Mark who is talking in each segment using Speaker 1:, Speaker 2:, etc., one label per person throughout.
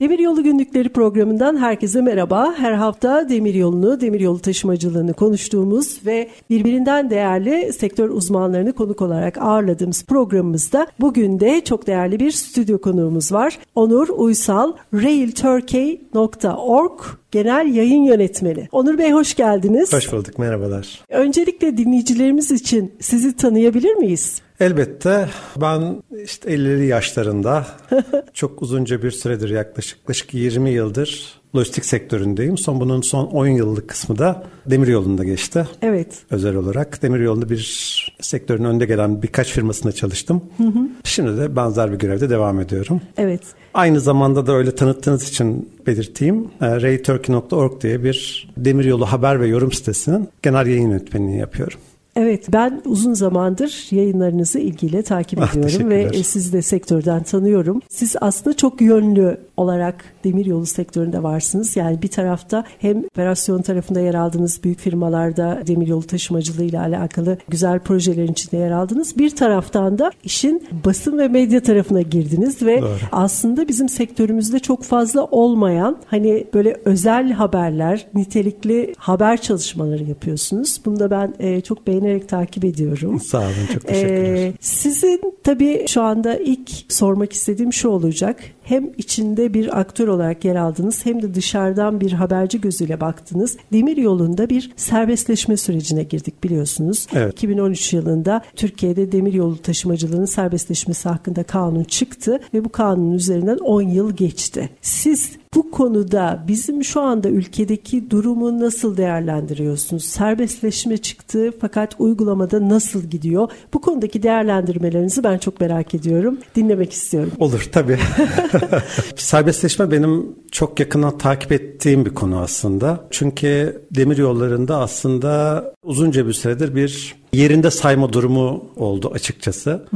Speaker 1: Demiryolu Günlükleri programından herkese merhaba. Her hafta demiryolunu, demiryolu taşımacılığını konuştuğumuz ve birbirinden değerli sektör uzmanlarını konuk olarak ağırladığımız programımızda bugün de çok değerli bir stüdyo konuğumuz var. Onur Uysal, railturkey.org Genel Yayın Yönetmeni. Onur Bey hoş geldiniz.
Speaker 2: Hoş bulduk, merhabalar.
Speaker 1: Öncelikle dinleyicilerimiz için sizi tanıyabilir miyiz?
Speaker 2: Elbette ben işte 50'li yaşlarında çok uzunca bir süredir yaklaşık, yaklaşık 20 yıldır lojistik sektöründeyim. Son bunun son 10 yıllık kısmı da demir yolunda geçti.
Speaker 1: Evet.
Speaker 2: Özel olarak demir yolunda bir sektörün önde gelen birkaç firmasında çalıştım. Hı hı. Şimdi de benzer bir görevde devam ediyorum.
Speaker 1: Evet.
Speaker 2: Aynı zamanda da öyle tanıttığınız için belirteyim. E, rayturkey.org diye bir demiryolu haber ve yorum sitesinin genel yayın yönetmenliğini yapıyorum.
Speaker 1: Evet ben uzun zamandır yayınlarınızı ilgiyle takip
Speaker 2: Ah,
Speaker 1: ediyorum ve
Speaker 2: teşekkürler.
Speaker 1: sizi de sektörden tanıyorum. Siz aslında çok yönlü olarak demiryolu sektöründe varsınız. Yani bir tarafta hem operasyon tarafında yer aldınız, büyük firmalarda demiryolu taşımacılığı ile alakalı güzel projelerin içinde yer aldınız. Bir taraftan da işin basın ve medya tarafına girdiniz ve
Speaker 2: Doğru.
Speaker 1: aslında bizim sektörümüzde çok fazla olmayan hani böyle özel haberler, nitelikli haber çalışmaları yapıyorsunuz. Bunu da ben e, çok beğenerek takip ediyorum.
Speaker 2: Sağ olun, çok teşekkürler.
Speaker 1: Ee, sizin tabii şu anda ilk sormak istediğim şu olacak. Hem içinde bir aktör olarak yer aldınız hem de dışarıdan bir haberci gözüyle baktınız. Demir yolunda bir serbestleşme sürecine girdik biliyorsunuz.
Speaker 2: Evet.
Speaker 1: 2013 yılında Türkiye'de demir yolu taşımacılığının serbestleşmesi hakkında kanun çıktı ve bu kanunun üzerinden 10 yıl geçti. Siz bu konuda bizim şu anda ülkedeki durumu nasıl değerlendiriyorsunuz? Serbestleşme çıktı fakat uygulamada nasıl gidiyor? Bu konudaki değerlendirmelerinizi ben çok merak ediyorum. Dinlemek istiyorum.
Speaker 2: Olur tabii. Serbestleşme benim çok yakından takip ettiğim bir konu aslında. Çünkü demir yollarında aslında uzunca bir süredir bir yerinde sayma durumu oldu açıkçası.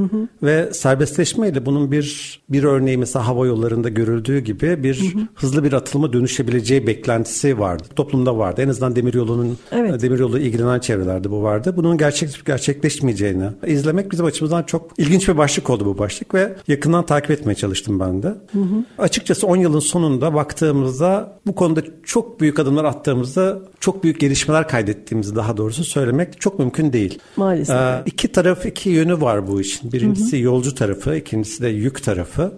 Speaker 2: Ve serbestleşmeyle bunun bir bir örneği mesela hava yollarında görüldüğü gibi bir hızlı bir atılma dönüşebileceği beklentisi vardı. Toplumda vardı. En azından demiryolunun
Speaker 1: Evet.
Speaker 2: demiryolu ilgilenen çevrelerde bu vardı. Bunun gerçek gerçekleşmeyeceğini izlemek bizim açımızdan çok ilginç bir başlık oldu bu başlık ve yakından takip etmeye çalıştım ben de. Açıkçası 10 yılın sonunda baktığımızda bu konuda çok büyük adımlar attığımızda çok büyük gelişmeler kaydettiğimizi daha doğrusu söylemek çok mümkün değil.
Speaker 1: Maalesef.
Speaker 2: Ee, iki taraf, iki yönü var bu işin. Birincisi yolcu tarafı, ikincisi de yük tarafı.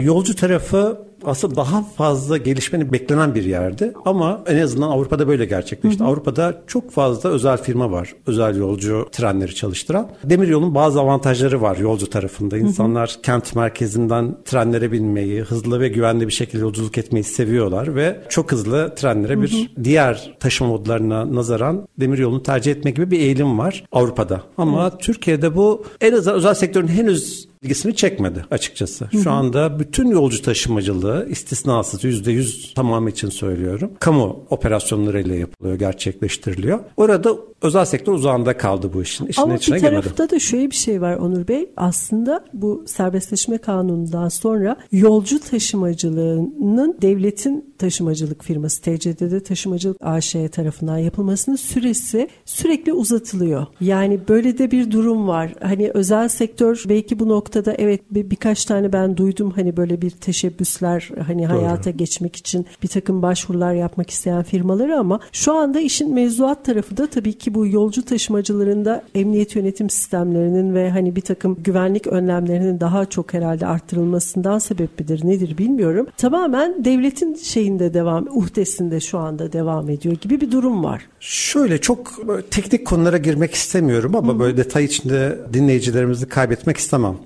Speaker 2: Yolcu tarafı aslında daha fazla gelişmenin beklenen bir yerdi ama en azından Avrupa'da böyle gerçekleşti. Avrupa'da çok fazla özel firma var. Özel yolcu trenleri çalıştıran. Demiryolun bazı avantajları var yolcu tarafında. İnsanlar kent merkezinden trenlere binmeyi, hızlı ve güvenli bir şekilde yolculuk etmeyi seviyorlar ve çok hızlı trenlere bir diğer taşıma modlarına nazaran demiryolunu tercih etme gibi bir eğilim var Avrupa'da. Ama Türkiye'de bu en azından özel sektörün henüz ilgisini çekmedi açıkçası. Şu anda bütün yolcu taşımacılığı istisnasız %100 tamamı için söylüyorum. Kamu operasyonlarıyla yapılıyor, gerçekleştiriliyor. Orada özel sektör uzağında kaldı bu işin. İşin
Speaker 1: Ama
Speaker 2: içine
Speaker 1: bir
Speaker 2: girmedi.
Speaker 1: tarafta da şöyle bir şey var Onur Bey. Aslında bu serbestleşme kanunundan sonra yolcu taşımacılığının devletin taşımacılık firması TCDD Taşımacılık AŞ tarafından yapılmasının süresi sürekli uzatılıyor. Yani böyle de bir durum var. Hani özel sektör belki bu noktada evet bir, birkaç tane ben duydum hani böyle bir teşebbüsler hani hayata geçmek için bir takım başvurular yapmak isteyen firmaları ama şu anda işin mevzuat tarafı da tabii ki bu yolcu taşımacılarında emniyet yönetim sistemlerinin ve hani bir takım güvenlik önlemlerinin daha çok herhalde arttırılmasından sebep midir nedir bilmiyorum. Tamamen devletin şeyinde devam, uhdesinde şu anda devam ediyor gibi bir durum var.
Speaker 2: Şöyle çok teknik konulara girmek istemiyorum ama böyle detay içinde dinleyicilerimizi kaybetmek istemem.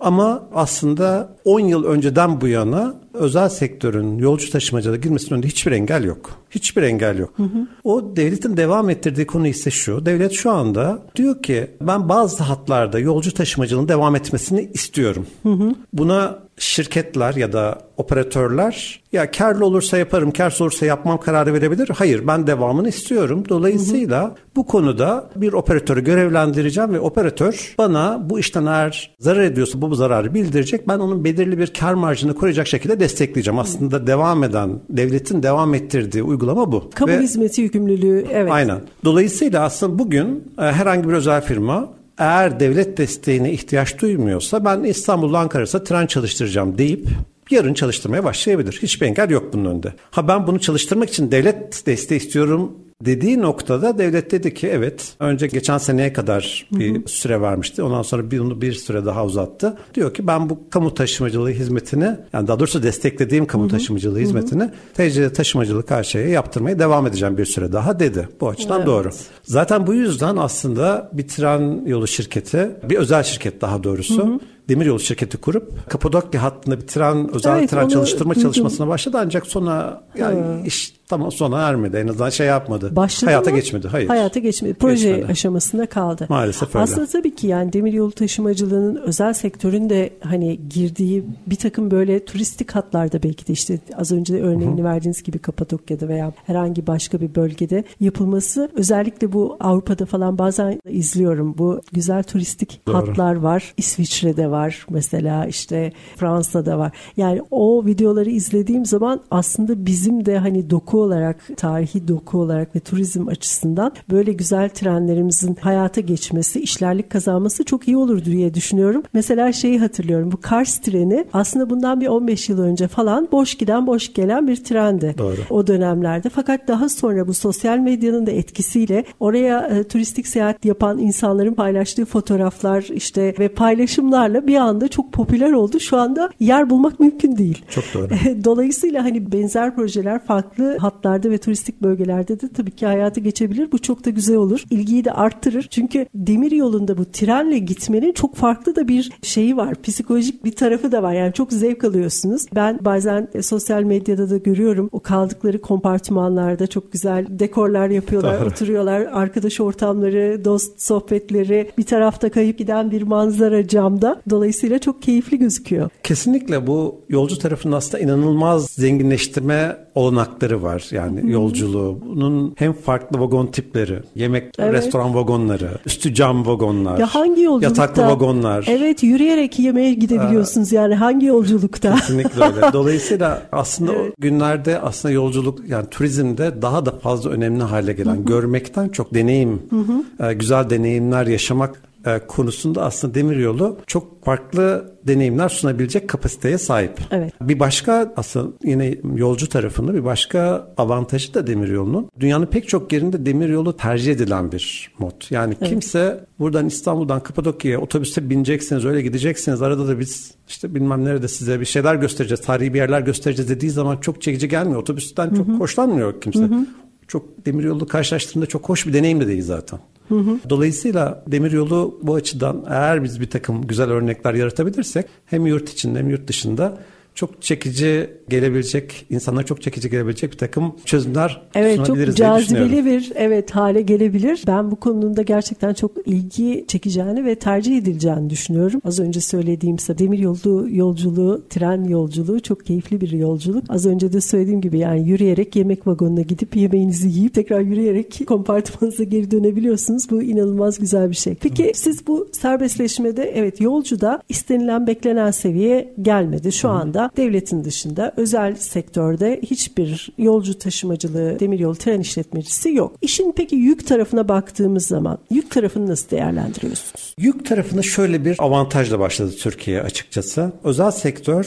Speaker 2: Ama aslında 10 yıl önceden bu yana özel sektörün yolcu taşımacılığı girmesinin önünde hiçbir engel yok. Hiçbir engel yok. Hı hı. O devletin devam ettirdiği konu ise şu. Devlet şu anda diyor ki ben bazı hatlarda yolcu taşımacılığının devam etmesini istiyorum. Hı hı. Buna şirketler ya da operatörler ya karlı olursa yaparım, karsız olursa yapmam kararı verebilir. Hayır ben devamını istiyorum. Dolayısıyla hı hı. bu konuda bir operatörü görevlendireceğim ve operatör bana bu işten eğer zarar ediyorsa bu zararı bildirecek. Ben onun belirli bir kar marjını koruyacak şekilde destekleyeceğim. Aslında devam eden, devletin devam ettirdiği uygulama bu.
Speaker 1: Kamu ve, hizmeti yükümlülüğü evet.
Speaker 2: Aynen. Dolayısıyla aslında bugün e, herhangi bir özel firma eğer devlet desteğine ihtiyaç duymuyorsa ben İstanbul'dan Ankara'sa tren çalıştıracağım deyip yarın çalıştırmaya başlayabilir. Hiçbir engel yok bunun önünde. Ha ben bunu çalıştırmak için devlet desteği istiyorum dediği noktada devlet dedi ki evet önce geçen seneye kadar bir hı hı. süre vermişti. Ondan sonra bir, onu bir süre daha uzattı. Diyor ki ben bu kamu taşımacılığı hizmetini yani daha doğrusu desteklediğim kamu hı hı. taşımacılığı hizmetini TC'de taşımacılık her şeye yaptırmaya devam edeceğim bir süre daha dedi. Bu açıdan evet. doğru. Zaten bu yüzden aslında bir tren yolu şirketi bir özel şirket daha doğrusu hı hı demiryolu şirketi kurup Kapadokya hattında bir tren özel evet, tren çalıştırma duydum. çalışmasına başladı ancak sonra yani ha. iş Tamam sona ermedi. En azından şey yapmadı. Başladı hayata mı? geçmedi. Hayır.
Speaker 1: Hayata geçmedi. Proje geçmedi. aşamasında kaldı.
Speaker 2: Maalesef öyle.
Speaker 1: Aslında tabii ki yani demiryolu taşımacılığının özel sektörün de hani girdiği bir takım böyle turistik hatlarda belki de işte az önce de örneğini Hı-hı. verdiğiniz gibi Kapadokya'da veya herhangi başka bir bölgede yapılması özellikle bu Avrupa'da falan bazen izliyorum. Bu güzel turistik Doğru. hatlar var. İsviçre'de var mesela işte Fransa'da var. Yani o videoları izlediğim zaman aslında bizim de hani doku olarak, tarihi doku olarak ve turizm açısından böyle güzel trenlerimizin hayata geçmesi, işlerlik kazanması çok iyi olur diye düşünüyorum. Mesela şeyi hatırlıyorum. Bu Kars treni aslında bundan bir 15 yıl önce falan boş giden boş gelen bir trendi. Doğru. O dönemlerde. Fakat daha sonra bu sosyal medyanın da etkisiyle oraya e, turistik seyahat yapan insanların paylaştığı fotoğraflar işte ve paylaşımlarla bir anda çok popüler oldu. Şu anda yer bulmak mümkün değil.
Speaker 2: Çok doğru.
Speaker 1: Dolayısıyla hani benzer projeler farklı hatlarda ve turistik bölgelerde de tabii ki hayata geçebilir. Bu çok da güzel olur. İlgiyi de arttırır. Çünkü demir yolunda bu trenle gitmenin çok farklı da bir şeyi var. Psikolojik bir tarafı da var. Yani çok zevk alıyorsunuz. Ben bazen e, sosyal medyada da görüyorum. O kaldıkları kompartımanlarda çok güzel dekorlar yapıyorlar. Doğru. Oturuyorlar. Arkadaş ortamları, dost sohbetleri, bir tarafta kayıp giden bir manzara camda. Dolayısıyla çok keyifli gözüküyor.
Speaker 2: Kesinlikle bu yolcu tarafının aslında inanılmaz zenginleştirme olanakları var. Yani Hı-hı. yolculuğu. Bunun hem farklı vagon tipleri, yemek evet. restoran vagonları, üstü cam vagonlar.
Speaker 1: Ya hangi yolculukta?
Speaker 2: Yataklı vagonlar.
Speaker 1: Evet yürüyerek yemeğe gidebiliyorsunuz yani hangi yolculukta?
Speaker 2: Kesinlikle öyle. Dolayısıyla aslında evet. o günlerde aslında yolculuk yani turizmde daha da fazla önemli hale gelen Hı-hı. görmekten çok deneyim, Hı-hı. güzel deneyimler yaşamak e, konusunda aslında demiryolu çok farklı deneyimler sunabilecek kapasiteye sahip.
Speaker 1: Evet.
Speaker 2: Bir başka aslında yine yolcu tarafında bir başka avantajı da demiryolunun dünyanın pek çok yerinde demiryolu tercih edilen bir mod. Yani evet. kimse buradan İstanbul'dan Kapadokya'ya otobüste bineceksiniz öyle gideceksiniz arada da biz işte bilmem nerede size bir şeyler göstereceğiz tarihi bir yerler göstereceğiz dediği zaman çok çekici gelmiyor. Otobüsten çok Hı-hı. hoşlanmıyor kimse. Hı-hı. Çok demiryolu karşılaştığında çok hoş bir deneyim de değil zaten. Hı hı. Dolayısıyla demiryolu bu açıdan eğer biz bir takım güzel örnekler yaratabilirsek hem yurt içinde hem yurt dışında çok çekici gelebilecek, insanlara çok çekici gelebilecek bir takım çözümler
Speaker 1: evet, çok cazibeli bir evet hale gelebilir. Ben bu konuda gerçekten çok ilgi çekeceğini ve tercih edileceğini düşünüyorum. Az önce söylediğimse demir yolu yolculuğu, tren yolculuğu çok keyifli bir yolculuk. Az önce de söylediğim gibi yani yürüyerek yemek vagonuna gidip yemeğinizi yiyip tekrar yürüyerek kompartmanınıza geri dönebiliyorsunuz. Bu inanılmaz güzel bir şey. Peki siz bu serbestleşmede evet yolcuda istenilen beklenen seviye gelmedi. Şu anda devletin dışında özel sektörde hiçbir yolcu taşımacılığı, demiryolu tren işletmecisi yok. İşin peki yük tarafına baktığımız zaman yük tarafını nasıl değerlendiriyorsunuz?
Speaker 2: Yük tarafında şöyle bir avantajla başladı Türkiye açıkçası. Özel sektör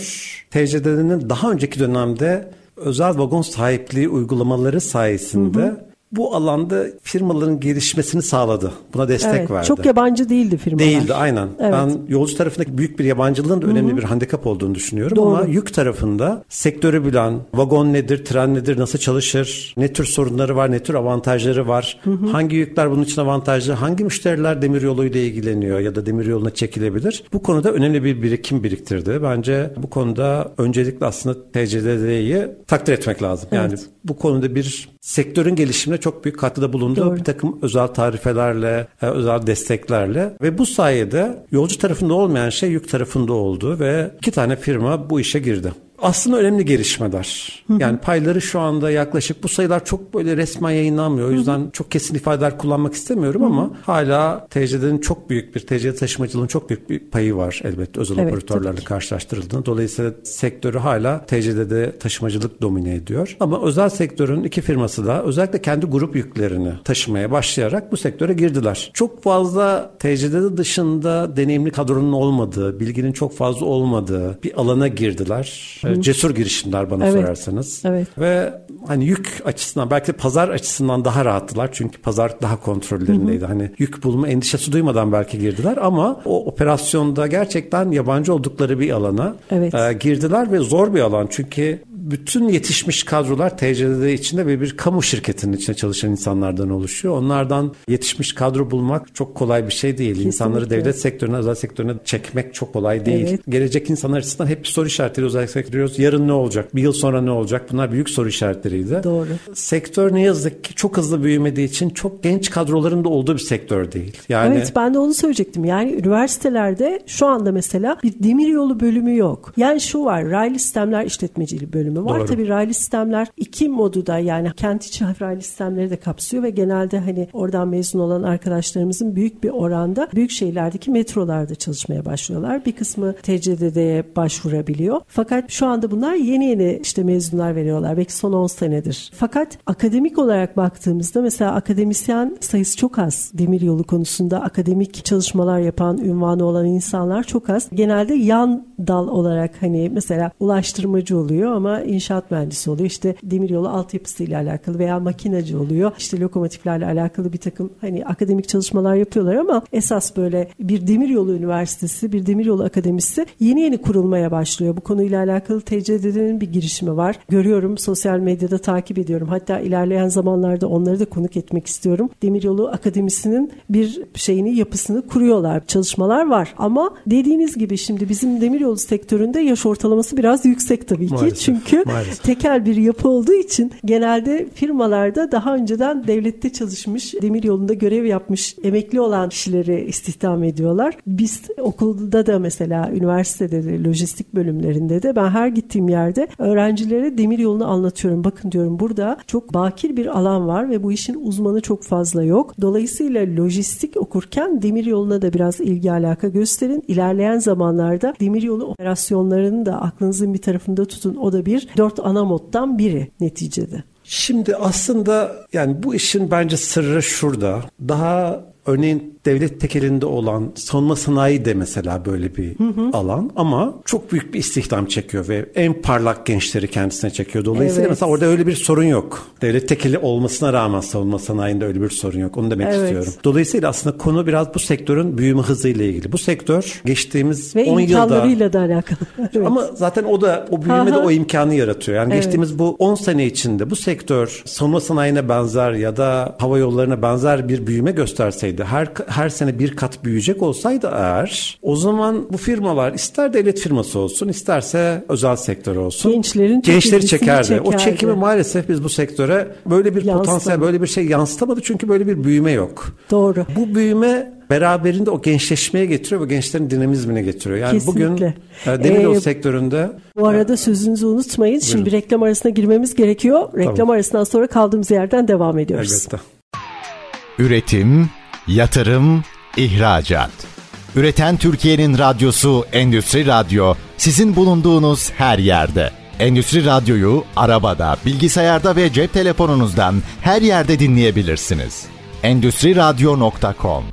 Speaker 2: TCD'nin daha önceki dönemde özel vagon sahipliği uygulamaları sayesinde hı hı bu alanda firmaların gelişmesini sağladı. Buna destek
Speaker 1: evet,
Speaker 2: verdi.
Speaker 1: Çok yabancı değildi firmalar.
Speaker 2: Değildi aynen.
Speaker 1: Evet.
Speaker 2: Ben yolcu tarafındaki büyük bir yabancılığın da önemli bir handikap olduğunu düşünüyorum
Speaker 1: Doğru.
Speaker 2: ama yük tarafında sektörü bilen, vagon nedir, tren nedir, nasıl çalışır, ne tür sorunları var, ne tür avantajları var, hangi yükler bunun için avantajlı, hangi müşteriler demiryolu ile ilgileniyor ya da demiryoluna çekilebilir. Bu konuda önemli bir birikim biriktirdi. Bence bu konuda öncelikle aslında TCDD'yi takdir etmek lazım. Yani
Speaker 1: Evet.
Speaker 2: bu konuda bir sektörün gelişimine çok büyük katkıda bulundu.
Speaker 1: Doğru.
Speaker 2: Bir takım özel tarifelerle, e, özel desteklerle ve bu sayede yolcu tarafında olmayan şey yük tarafında oldu ve iki tane firma bu işe girdi. Aslında önemli gelişmeler. Yani payları şu anda yaklaşık bu sayılar çok böyle resmen yayınlanmıyor. O yüzden çok kesin ifadeler kullanmak istemiyorum ama hala TCD'nin çok büyük bir TCD taşımacılığın çok büyük bir payı var elbette özel
Speaker 1: Evet,
Speaker 2: operatörlerle karşılaştırıldığında. Dolayısıyla sektörü hala TCD'de taşımacılık domine ediyor. Ama özel sektörün iki firması da özellikle kendi grup yüklerini taşımaya başlayarak bu sektöre girdiler. Çok fazla TCD dışında deneyimli kadronun olmadığı, bilginin çok fazla olmadığı bir alana girdiler. Cesur girişimler bana
Speaker 1: Evet.
Speaker 2: sorarsanız.
Speaker 1: Evet.
Speaker 2: Ve hani yük açısından belki de pazar açısından daha rahattılar. Çünkü pazar daha kontrollerindeydi. Hani yük bulma endişesi duymadan belki girdiler ama o operasyonda gerçekten yabancı oldukları bir alana
Speaker 1: Evet.
Speaker 2: e, girdiler ve zor bir alan. Çünkü bütün yetişmiş kadrolar TCDD içinde ve bir kamu şirketinin içinde çalışan insanlardan oluşuyor. Onlardan yetişmiş kadro bulmak çok kolay bir şey değil. İnsanları devlet sektörüne, özel sektörüne çekmek çok kolay değil.
Speaker 1: Evet.
Speaker 2: Gelecek insanlar açısından hep bir soru işaretleri özel sektör diyoruz. Yarın ne olacak? Bir yıl sonra ne olacak? Bunlar büyük soru işaretleriydi.
Speaker 1: Doğru.
Speaker 2: Sektör ne yazık ki çok hızlı büyümediği için çok genç kadroların da olduğu bir sektör değil. Yani
Speaker 1: Evet ben de onu söyleyecektim. Yani üniversitelerde şu anda mesela bir demiryolu bölümü yok. Yani şu var raylı sistemler işletmeciliği bölümü var.
Speaker 2: Doğru.
Speaker 1: Tabii raylı sistemler iki modu da yani kent içi raylı sistemleri de kapsıyor ve genelde hani oradan mezun olan arkadaşlarımızın büyük bir oranda büyük şehirlerdeki metrolarda çalışmaya başlıyorlar. Bir kısmı TCDD'ye başvurabiliyor. Fakat şu anda bunlar yeni yeni işte mezunlar veriyorlar. Belki son 10 senedir. Fakat akademik olarak baktığımızda mesela akademisyen sayısı çok az. Demiryolu konusunda akademik çalışmalar yapan, ünvanı olan insanlar çok az. Genelde yan dal olarak hani mesela ulaştırmacı oluyor ama inşaat mühendisi oluyor. İşte demiryolu altyapısıyla alakalı veya makinacı oluyor. İşte lokomotiflerle alakalı bir takım hani akademik çalışmalar yapıyorlar ama esas böyle bir demiryolu üniversitesi, bir demiryolu akademisi yeni yeni kurulmaya başlıyor. Bu konuyla alakalı TCDD'nin bir girişimi var. Görüyorum sosyal medyada takip ediyorum. Hatta ilerleyen zamanlarda onları da konuk etmek istiyorum. Demiryolu Akademisi'nin bir şeyini, yapısını kuruyorlar. Çalışmalar var. Ama dediğiniz gibi şimdi bizim demiryolu sektöründe yaş ortalaması biraz yüksek tabii ki.
Speaker 2: Maalesef,
Speaker 1: Çünkü
Speaker 2: maalesef.
Speaker 1: tekel bir yapı olduğu için genelde firmalarda daha önceden devlette çalışmış, demir yolunda görev yapmış, emekli olan kişileri istihdam ediyorlar. Biz okulda da mesela üniversitede de lojistik bölümlerinde de ben her gittiğim yerde öğrencilere demir yolunu anlatıyorum. Bakın diyorum burada çok bakir bir alan var ve bu işin uzmanı çok fazla yok. Dolayısıyla lojistik okurken demir yoluna da biraz ilgi alaka gösterin. İlerleyen zamanlarda demir yolu operasyonlarını da aklınızın bir tarafında tutun. O da bir dört ana moddan biri neticede.
Speaker 2: Şimdi aslında yani bu işin bence sırrı şurada. Daha örneğin devlet tekelinde olan savunma sanayi de mesela böyle bir alan ama çok büyük bir istihdam çekiyor ve en parlak gençleri kendisine çekiyor. Dolayısıyla
Speaker 1: Evet.
Speaker 2: mesela orada öyle bir sorun yok. Devlet tekeli olmasına rağmen savunma sanayinde öyle bir sorun yok. Onu demek
Speaker 1: Evet.
Speaker 2: istiyorum. Dolayısıyla aslında konu biraz bu sektörün büyüme hızıyla ilgili. Bu sektör geçtiğimiz
Speaker 1: Ve
Speaker 2: 10 yılda
Speaker 1: da alakalı. Evet.
Speaker 2: ama zaten o da o büyüme de o imkanı yaratıyor. Yani
Speaker 1: Evet.
Speaker 2: geçtiğimiz bu 10 sene içinde bu sektör savunma sanayine benzer ya da hava yollarına benzer bir büyüme gösterseydi, her her sene bir kat büyüyecek olsaydı eğer o zaman bu firmalar ister devlet firması olsun, isterse özel sektör olsun.
Speaker 1: Gençlerin
Speaker 2: gençleri
Speaker 1: ilgisini
Speaker 2: çekerdi. O
Speaker 1: çekerdi.
Speaker 2: çekimi maalesef biz bu sektöre böyle bir
Speaker 1: Yansıtamadı.
Speaker 2: potansiyel, böyle bir şey yansıtamadı çünkü böyle bir büyüme yok.
Speaker 1: Doğru.
Speaker 2: Bu büyüme beraberinde o gençleşmeye getiriyor ve gençlerin dinamizmine getiriyor. Yani bugün
Speaker 1: Kesinlikle.
Speaker 2: e, demiryolu
Speaker 1: Ee,
Speaker 2: sektöründe
Speaker 1: Bu arada sözünüzü unutmayın. Şimdi bir reklam arasına girmemiz gerekiyor. Reklam
Speaker 2: Tamam.
Speaker 1: arasından sonra kaldığımız yerden devam ediyoruz.
Speaker 2: elbette.
Speaker 3: Üretim, yatırım, ihracat. Üreten Türkiye'nin radyosu Endüstri Radyo sizin bulunduğunuz her yerde. Endüstri Radyo'yu arabada, bilgisayarda ve cep telefonunuzdan her yerde dinleyebilirsiniz. Endüstriradyo.com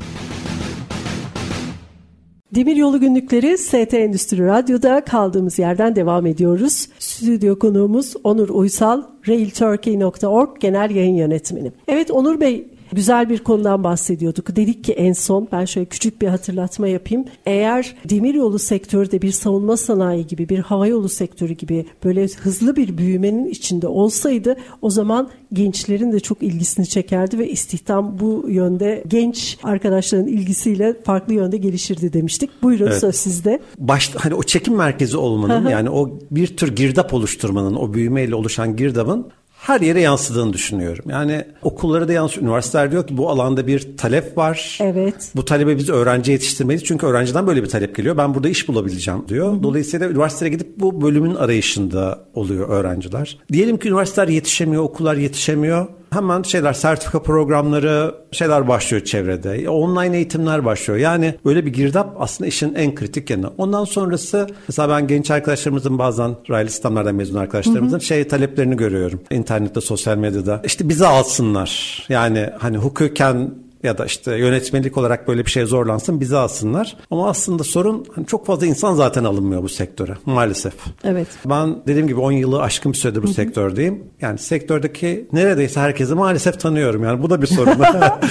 Speaker 1: Demiryolu günlükleri ST Endüstri Radyo'da kaldığımız yerden devam ediyoruz. Stüdyo konuğumuz Onur Uysal, RailTurkey.org Genel Yayın Yönetmeni. Evet Onur Bey, güzel bir konudan bahsediyorduk. Dedik ki en son ben şöyle küçük bir hatırlatma yapayım. Eğer demiryolu sektörü de bir savunma sanayi gibi, bir havayolu sektörü gibi böyle hızlı bir büyümenin içinde olsaydı o zaman gençlerin de çok ilgisini çekerdi ve istihdam bu yönde genç arkadaşların ilgisiyle farklı yönde gelişirdi demiştik. Buyurun evet. söz sizde.
Speaker 2: Başta hani o çekim merkezi olmanın yani o bir tür girdap oluşturmanın o büyümeyle oluşan girdabın her yere yansıdığını düşünüyorum. Yani okullara da yansıyor. Üniversiteler diyor ki bu alanda bir talep var.
Speaker 1: Evet.
Speaker 2: Bu talebe biz öğrenci yetiştirmeliyiz. Çünkü öğrenciden böyle bir talep geliyor. Ben burada iş bulabileceğim diyor. Hı-hı. Dolayısıyla üniversiteye gidip bu bölümün arayışında oluyor öğrenciler. Diyelim ki üniversiteler yetişemiyor, okullar yetişemiyor hemen şeyler sertifika programları şeyler başlıyor çevrede. Online eğitimler başlıyor. Yani böyle bir girdap aslında işin en kritik yanı. Ondan sonrası mesela ben genç arkadaşlarımızın bazen raylı sistemlerden mezun arkadaşlarımızın hı hı. şey taleplerini görüyorum. internette, sosyal medyada. İşte bizi alsınlar. Yani hani hukuken ya da işte yönetmelik olarak böyle bir şey zorlansın bizi alsınlar. Ama aslında sorun hani çok fazla insan zaten alınmıyor bu sektöre maalesef.
Speaker 1: Evet.
Speaker 2: Ben dediğim gibi 10 yılı aşkın bir süredir bu Hı-hı. sektördeyim. Yani sektördeki neredeyse herkesi maalesef tanıyorum. Yani bu da bir sorun.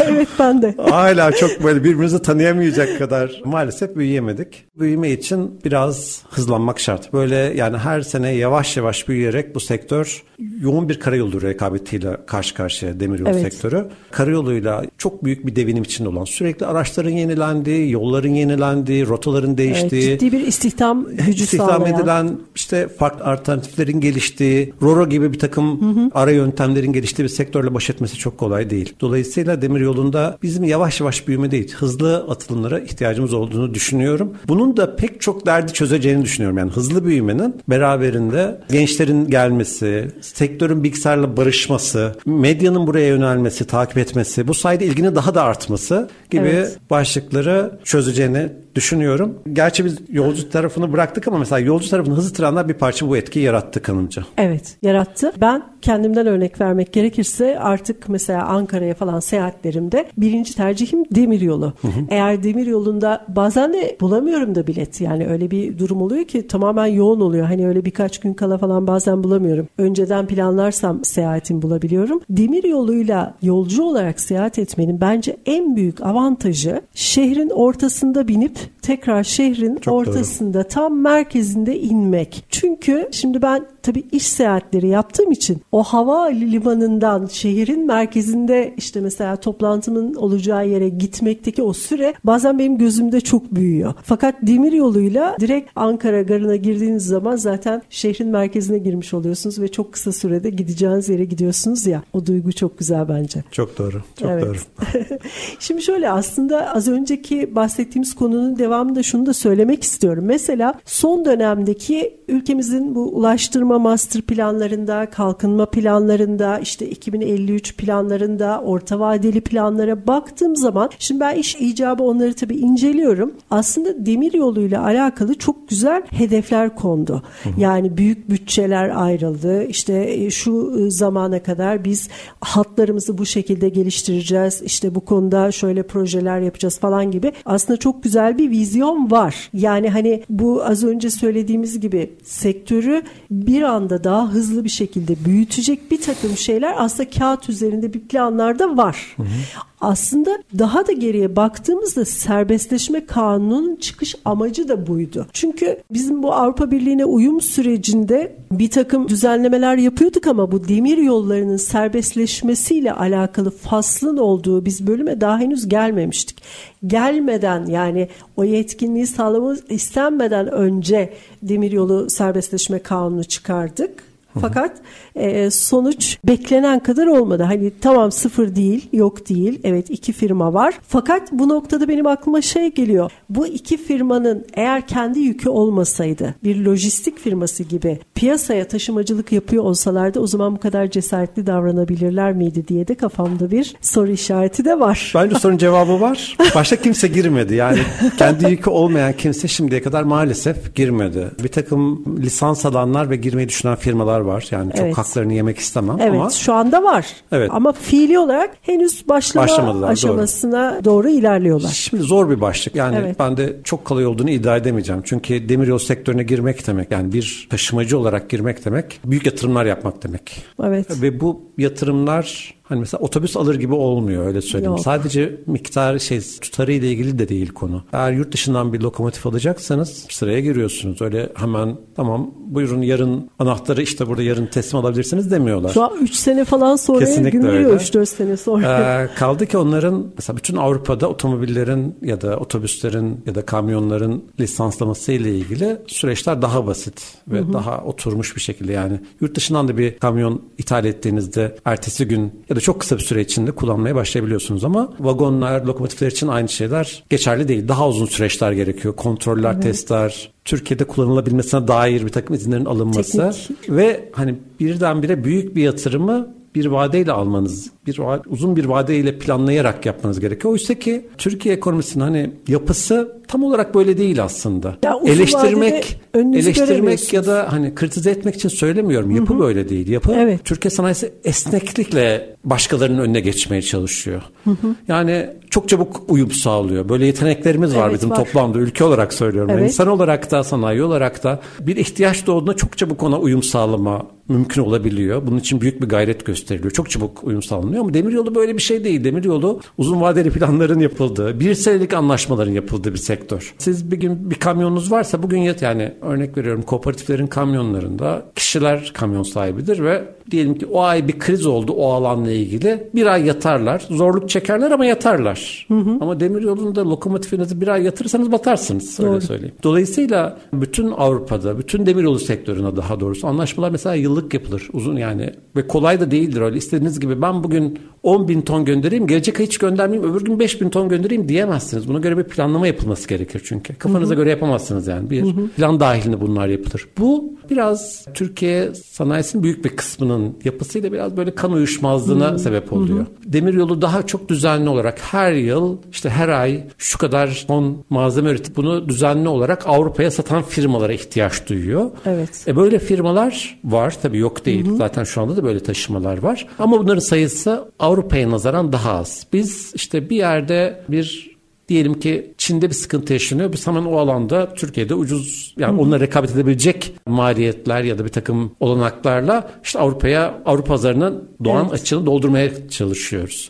Speaker 1: evet ben de.
Speaker 2: Hala çok böyle birbirimizi tanıyamayacak kadar maalesef büyüyemedik. Büyüme için biraz hızlanmak şart. Böyle yani her sene yavaş yavaş büyüyerek bu sektör yoğun bir karayolu rekabetiyle karşı karşıya demiryolu evet. sektörü. Karayoluyla çok büyük büyük bir devinim içinde olan sürekli araçların yenilendiği, yolların yenilendiği, rotaların değiştiği.
Speaker 1: Evet, ciddi bir istihdam gücü
Speaker 2: istihdam
Speaker 1: sağlayan.
Speaker 2: edilen işte farklı alternatiflerin geliştiği, Roro gibi bir takım hı hı. ara yöntemlerin geliştiği bir sektörle baş etmesi çok kolay değil. Dolayısıyla demir yolunda bizim yavaş yavaş büyüme değil, hızlı atılımlara ihtiyacımız olduğunu düşünüyorum. Bunun da pek çok derdi çözeceğini düşünüyorum. Yani hızlı büyümenin beraberinde gençlerin gelmesi, sektörün bilgisayarla barışması, medyanın buraya yönelmesi, takip etmesi, bu sayede ilginin daha daha da artması gibi evet. başlıkları çözeceğini düşünüyorum. Gerçi biz yolcu tarafını bıraktık ama mesela yolcu tarafını hızlı trenler bir parça bu etkiyi yarattı kanımca.
Speaker 1: Evet yarattı. Ben kendimden örnek vermek gerekirse artık mesela Ankara'ya falan seyahatlerimde birinci tercihim demir yolu. Hı hı. Eğer demir yolunda bazen de bulamıyorum da bilet. Yani öyle bir durum oluyor ki tamamen yoğun oluyor. Hani öyle birkaç gün kala falan bazen bulamıyorum. Önceden planlarsam seyahatimi bulabiliyorum. Demir yoluyla yolcu olarak seyahat etmenin bence en büyük avantajı şehrin ortasında binip tekrar şehrin Çok ortasında doğru. tam merkezinde inmek. Çünkü şimdi ben tabii iş seyahatleri yaptığım için o hava limanından şehrin merkezinde işte mesela toplantımın olacağı yere gitmekteki o süre bazen benim gözümde çok büyüyor. Fakat demir yoluyla direkt Ankara garına girdiğiniz zaman zaten şehrin merkezine girmiş oluyorsunuz ve çok kısa sürede gideceğiniz yere gidiyorsunuz ya. O duygu çok güzel bence.
Speaker 2: Çok doğru. Çok evet. doğru.
Speaker 1: Şimdi şöyle aslında az önceki bahsettiğimiz konunun devamında şunu da söylemek istiyorum. Mesela son dönemdeki ülkemizin bu ulaştırma master planlarında, kalkınma planlarında, işte 2053 planlarında, orta vadeli planlara baktığım zaman şimdi ben iş icabı onları tabii inceliyorum. Aslında demir yoluyla alakalı çok güzel hedefler kondu. Yani büyük bütçeler ayrıldı. İşte e, şu e, zamana kadar biz hatlarımızı bu şekilde geliştireceğiz. İşte bu konuda şöyle projeler yapacağız falan gibi. Aslında çok güzel bir vizyon var. Yani hani bu az önce söylediğimiz gibi sektörü bir anda daha hızlı bir şekilde büyütecek bir takım şeyler aslında kağıt üzerinde bir planlarda var. Hı hı. Aslında daha da geriye baktığımızda serbestleşme kanununun çıkış amacı da buydu. Çünkü bizim bu Avrupa Birliği'ne uyum sürecinde bir takım düzenlemeler yapıyorduk ama bu demir yollarının serbestleşmesiyle alakalı faslın olduğu biz bölüme daha henüz gelmemiştik. Gelmeden yani o yetkinliği sağlamamız istenmeden önce demiryolu serbestleşme kanunu çıkardık fakat e, sonuç beklenen kadar olmadı. Hani tamam sıfır değil, yok değil. Evet iki firma var. Fakat bu noktada benim aklıma şey geliyor. Bu iki firmanın eğer kendi yükü olmasaydı bir lojistik firması gibi piyasaya taşımacılık yapıyor olsalardı o zaman bu kadar cesaretli davranabilirler miydi diye de kafamda bir soru işareti de var.
Speaker 2: Bence sorunun cevabı var. Başta kimse girmedi. Yani kendi yükü olmayan kimse şimdiye kadar maalesef girmedi. Bir takım lisans alanlar ve girmeyi düşünen firmalar var. Yani çok
Speaker 1: Evet.
Speaker 2: haklarını yemek istemem
Speaker 1: Evet
Speaker 2: ama
Speaker 1: şu anda var.
Speaker 2: Evet.
Speaker 1: Ama fiili olarak henüz başlama
Speaker 2: Başlamadılar, doğru.
Speaker 1: aşamasına doğru, ilerliyorlar.
Speaker 2: Şimdi zor bir başlık. Yani
Speaker 1: Evet.
Speaker 2: ben de çok kolay olduğunu iddia edemeyeceğim. Çünkü demiryolu sektörüne girmek demek yani bir taşımacı olarak girmek demek büyük yatırımlar yapmak demek.
Speaker 1: Evet.
Speaker 2: Ve bu yatırımlar hani mesela otobüs alır gibi olmuyor öyle söyleyeyim.
Speaker 1: Yok.
Speaker 2: Sadece miktar şey tutarı ile ilgili de değil konu. Eğer yurt dışından bir lokomotif alacaksanız sıraya giriyorsunuz. Öyle hemen tamam buyurun yarın anahtarı işte burada yarın teslim alabilirsiniz demiyorlar.
Speaker 1: Şu an 3 sene falan sonra
Speaker 2: Kesinlikle
Speaker 1: gün
Speaker 2: öyle.
Speaker 1: geliyor 3-4 sene sonra.
Speaker 2: Ee, kaldı ki onların mesela bütün Avrupa'da otomobillerin ya da otobüslerin ya da kamyonların lisanslaması ile ilgili süreçler daha basit ve daha oturmuş bir şekilde yani yurt dışından da bir kamyon ithal ettiğinizde ertesi gün ya da çok kısa bir süre içinde kullanmaya başlayabiliyorsunuz ama vagonlar, lokomotifler için aynı şeyler geçerli değil. Daha uzun süreçler gerekiyor. Kontroller, testler, Türkiye'de kullanılabilmesine dair bir takım izinlerin alınması
Speaker 1: Teknik.
Speaker 2: ve hani birdenbire büyük bir yatırımı bir vadeyle almanız, bir uzun bir vadeyle planlayarak yapmanız gerekiyor. Oysa ki Türkiye ekonomisinin hani yapısı tam olarak böyle değil aslında.
Speaker 1: Ya
Speaker 2: eleştirmek, eleştirmek ya da hani kritize etmek için söylemiyorum. Yapı böyle değil. Yapı
Speaker 1: Evet.
Speaker 2: Türkiye sanayisi esneklikle başkalarının önüne geçmeye çalışıyor. Yani çok çabuk uyum sağlıyor. Böyle yeteneklerimiz var
Speaker 1: Evet,
Speaker 2: bizim
Speaker 1: var.
Speaker 2: toplamda ülke olarak söylüyorum. Yani
Speaker 1: Evet.
Speaker 2: İnsan olarak da sanayi olarak da bir ihtiyaç doğduğunda çok çabuk ona uyum sağlama mümkün olabiliyor. Bunun için büyük bir gayret gösteriliyor. Çok çabuk uyum sağlanıyor ama demiryolu böyle bir şey değil. Demiryolu uzun vadeli planların yapıldığı, bir senelik anlaşmaların yapıldığı bir sektör. Siz bir gün bir kamyonunuz varsa bugün yat yani örnek veriyorum kooperatiflerin kamyonlarında kişiler kamyon sahibidir ve diyelim ki o ay bir kriz oldu o alanla ilgili. Bir ay yatarlar. Zorluk çekerler ama yatarlar. Ama demiryolunda lokomotifinizi bir ay yatırırsanız batarsınız. Öyle
Speaker 1: Doğru.
Speaker 2: söyleyeyim. Dolayısıyla bütün Avrupa'da, bütün demiryolu sektörüne daha doğrusu anlaşmalar mesela yıllık yapılır. Uzun yani ve kolay da değildir öyle. İstediğiniz gibi ben bugün 10 bin ton göndereyim, gelecek ay hiç göndermeyeyim, öbür gün 5 bin ton göndereyim diyemezsiniz. Buna göre bir planlama yapılması gerekir çünkü. Kafanıza göre yapamazsınız yani. Bir plan dahilinde bunlar yapılır. Bu biraz Türkiye sanayisinin büyük bir kısmının yapısıyla biraz böyle kan uyuşmazlığına sebep oluyor. Demiryolu daha çok düzenli olarak her yıl işte her ay şu kadar ton malzeme üretip bunu düzenli olarak Avrupa'ya satan firmalara ihtiyaç duyuyor.
Speaker 1: Evet.
Speaker 2: E böyle firmalar var tabii yok değil. Zaten şu anda da böyle taşımalar var. Ama bunların sayısı Avrupa'ya nazaran daha az. Biz işte bir yerde bir diyelim ki Çin'de bir sıkıntı yaşanıyor. Biz hemen o alanda Türkiye'de ucuz yani onunla rekabet edebilecek maliyetler ya da bir takım olanaklarla işte Avrupa'ya Avrupa pazarının doğan
Speaker 1: Evet.
Speaker 2: açığını doldurmaya çalışıyoruz.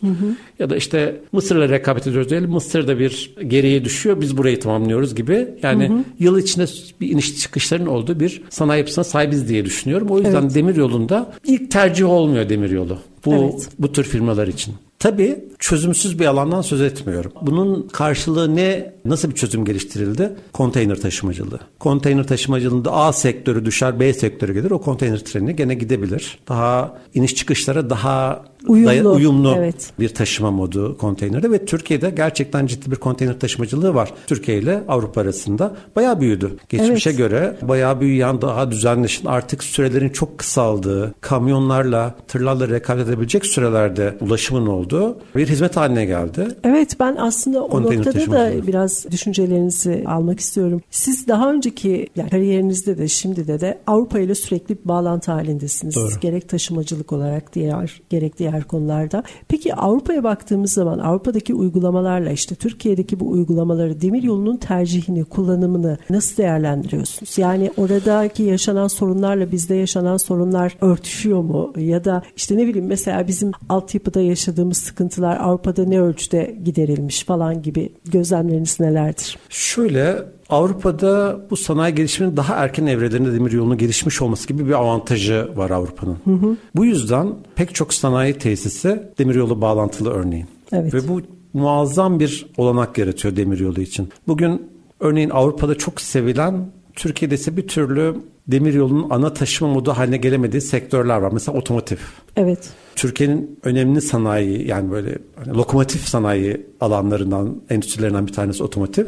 Speaker 2: Ya da işte Mısır'la rekabet ediyoruz diyelim. Mısır da bir geriye düşüyor. Biz burayı tamamlıyoruz gibi. Yani yıl içinde bir iniş çıkışların olduğu bir sanayi yapısına sahibiz diye düşünüyorum. O yüzden
Speaker 1: Evet.
Speaker 2: demir yolunda ilk tercih olmuyor demir yolu. Bu
Speaker 1: Evet.
Speaker 2: bu tür firmalar için. Tabii çözümsüz bir alandan söz etmiyorum. Bunun karşılığı ne? Nasıl bir çözüm geliştirildi? Konteyner taşımacılığı. Konteyner taşımacılığında A sektörü düşer, B sektörü gelir. O konteyner treni gene gidebilir. Daha iniş çıkışlara daha
Speaker 1: Uyumlu,
Speaker 2: daya- uyumlu
Speaker 1: evet.
Speaker 2: bir taşıma modu konteynerde ve Türkiye'de gerçekten ciddi bir konteyner taşımacılığı var. Türkiye ile Avrupa arasında bayağı büyüdü. Geçmişe
Speaker 1: Evet.
Speaker 2: göre bayağı büyüyen daha düzenleşin artık sürelerin çok kısaldığı, kamyonlarla, tırlarla rekabet edebilecek sürelerde ulaşımın olduğu bir hizmet haline geldi.
Speaker 1: Evet ben aslında o
Speaker 2: Konteyner
Speaker 1: noktada da biraz düşüncelerinizi almak istiyorum. Siz daha önceki yani kariyerinizde de şimdi de de Avrupa ile sürekli bir bağlantı halindesiniz.
Speaker 2: Doğru.
Speaker 1: Gerek taşımacılık olarak diğer gerek diğer konularda. Peki Avrupa'ya baktığımız zaman Avrupa'daki uygulamalarla işte Türkiye'deki bu uygulamaları demir yolunun tercihini, kullanımını nasıl değerlendiriyorsunuz? Yani oradaki yaşanan sorunlarla bizde yaşanan sorunlar örtüşüyor mu? Ya da işte ne bileyim mesela bizim altyapıda yaşadığımız sıkıntılar Avrupa'da ne ölçüde giderilmiş falan gibi gözlemleriniz nelerdir?
Speaker 2: Şöyle Avrupa'da bu sanayi gelişiminin daha erken evrelerinde demir yolunun gelişmiş olması gibi bir avantajı var Avrupa'nın. Bu yüzden pek çok sanayi tesisi demiryolu bağlantılı örneğin.
Speaker 1: Evet.
Speaker 2: Ve bu muazzam bir olanak yaratıyor demiryolu için. Bugün örneğin Avrupa'da çok sevilen Türkiye'de ise bir türlü demiryolunun ana taşıma modu haline gelemediği sektörler var. Mesela otomotiv.
Speaker 1: Evet.
Speaker 2: Türkiye'nin önemli sanayi yani böyle hani lokomotif sanayi alanlarından, endüstrilerinden bir tanesi otomotiv.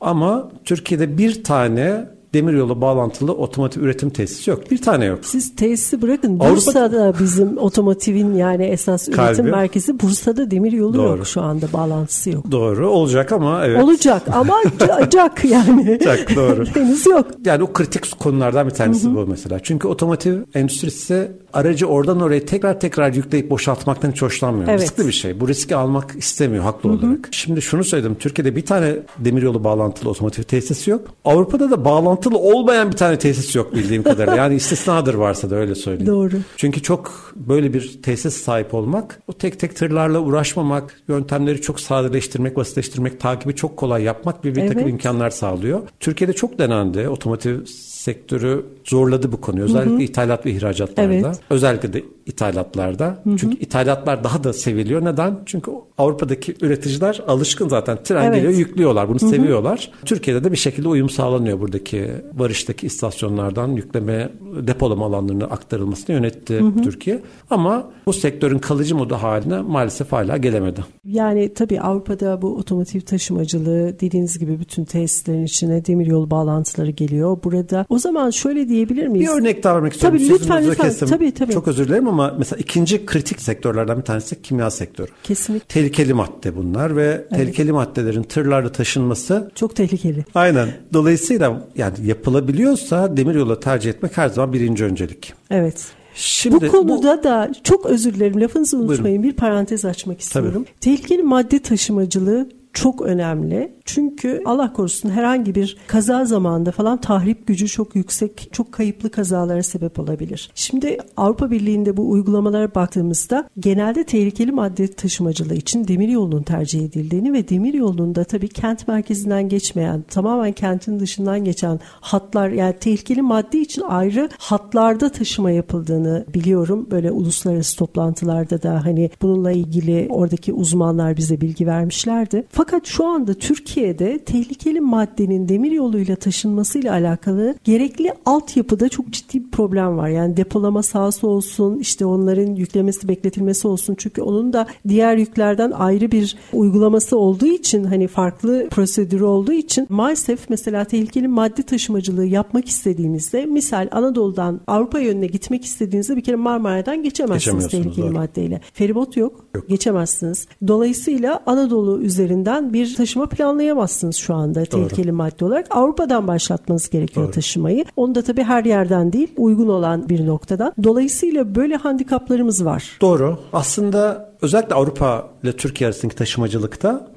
Speaker 2: Ama Türkiye'de bir tane demiryolu bağlantılı otomotiv üretim tesisi yok. Bir tane yok.
Speaker 1: Siz tesisi bırakın.
Speaker 2: Avrupa-
Speaker 1: Bursa'da bizim otomotivin yani esas üretim
Speaker 2: Kalbi.
Speaker 1: merkezi Bursa'da demiryolu
Speaker 2: Doğru.
Speaker 1: yok şu anda bağlantısı yok.
Speaker 2: Doğru olacak ama evet.
Speaker 1: Olacak ama ca- cak yani.
Speaker 2: Cak, doğru.
Speaker 1: Henüz yok.
Speaker 2: Yani o kritik konulardan bir tanesi bu mesela. Çünkü otomotiv endüstrisi aracı oradan oraya tekrar tekrar yükleyip boşaltmaktan hiç hoşlanmıyor.
Speaker 1: Evet.
Speaker 2: Riskli bir şey. Bu riski almak istemiyor haklı olarak. Şimdi şunu söyledim. Türkiye'de bir tane demiryolu bağlantılı otomotiv tesisi yok. Avrupa'da da bağlantılı olmayan bir tane tesis yok bildiğim kadarıyla. Yani istisnadır varsa da öyle söyleyeyim.
Speaker 1: Doğru.
Speaker 2: Çünkü çok böyle bir tesis sahip olmak, o tek tek tırlarla uğraşmamak, yöntemleri çok sadeleştirmek, basitleştirmek, takibi çok kolay yapmak bir, bir takım
Speaker 1: Evet.
Speaker 2: imkanlar sağlıyor. Türkiye'de çok denendi. Otomotiv sektörü zorladı bu konuyu. Özellikle ithalat ve ihracatlarda.
Speaker 1: Evet.
Speaker 2: Özellikle de ithalatlarda. Çünkü ithalatlar daha da seviliyor. Neden? Çünkü Avrupa'daki üreticiler alışkın zaten. Tren
Speaker 1: Evet.
Speaker 2: geliyor, yüklüyorlar. Bunu seviyorlar. Türkiye'de de bir şekilde uyum sağlanıyor buradaki varıştaki istasyonlardan yükleme depolama alanlarına aktarılmasını yönetti Türkiye. Ama bu sektörün kalıcı modu haline maalesef hala gelemedi.
Speaker 1: Yani tabii Avrupa'da bu otomotiv taşımacılığı dediğiniz gibi bütün tesislerin içine demiryolu bağlantıları geliyor. Burada o zaman şöyle diyebilir miyiz?
Speaker 2: Bir örnek daha vermek istiyorum.
Speaker 1: Tabii, lütfen, lütfen.
Speaker 2: kestim.
Speaker 1: Tabii, tabii.
Speaker 2: Çok özür dilerim ama mesela ikinci kritik sektörlerden bir tanesi kimya sektörü.
Speaker 1: Kesinlikle
Speaker 2: Tehlikeli madde bunlar ve tehlikeli maddelerin tırlarla taşınması
Speaker 1: çok tehlikeli.
Speaker 2: aynen. Dolayısıyla yani yapılabiliyorsa demiryolu tercih etmek her zaman birinci öncelik.
Speaker 1: Evet.
Speaker 2: Şimdi
Speaker 1: bu konuda da çok özür dilerim lafınızı
Speaker 2: Buyurun.
Speaker 1: unutmayın bir parantez açmak istiyorum. Tehlikeli madde taşımacılığı çok önemli. Çünkü Allah korusun herhangi bir kaza zamanında falan tahrip gücü çok yüksek, çok kayıplı kazalara sebep olabilir. Şimdi Avrupa Birliği'nde bu uygulamalara baktığımızda genelde tehlikeli madde taşımacılığı için demir yolunun tercih edildiğini ve demir yolunda tabii kent merkezinden geçmeyen, tamamen kentin dışından geçen hatlar yani tehlikeli madde için ayrı hatlarda taşıma yapıldığını biliyorum. Böyle uluslararası toplantılarda da hani bununla ilgili oradaki uzmanlar bize bilgi vermişlerdi. Fakat şu anda Türkiye'de tehlikeli maddenin demir yoluyla taşınmasıyla alakalı gerekli altyapıda çok ciddi bir problem var. Yani depolama sahası olsun, işte onların yüklemesi, bekletilmesi olsun. Çünkü onun da diğer yüklerden ayrı bir uygulaması olduğu için hani farklı prosedürü olduğu için maalesef mesela tehlikeli madde taşımacılığı yapmak istediğinizde misal Anadolu'dan Avrupa yönüne gitmek istediğinizde bir kere Marmara'dan geçemezsiniz tehlikeli
Speaker 2: doğru.
Speaker 1: maddeyle. Feribot yok, geçemezsiniz. Dolayısıyla Anadolu üzerinden bir taşıma planlayamazsınız şu anda tehlikeli madde olarak. Avrupa'dan başlatmanız gerekiyor taşımayı. Onu da tabii her yerden değil, uygun olan bir noktadan. Dolayısıyla böyle handikaplarımız var.
Speaker 2: Doğru. Aslında özellikle Avrupa ile Türkiye arasındaki taşımacılıkta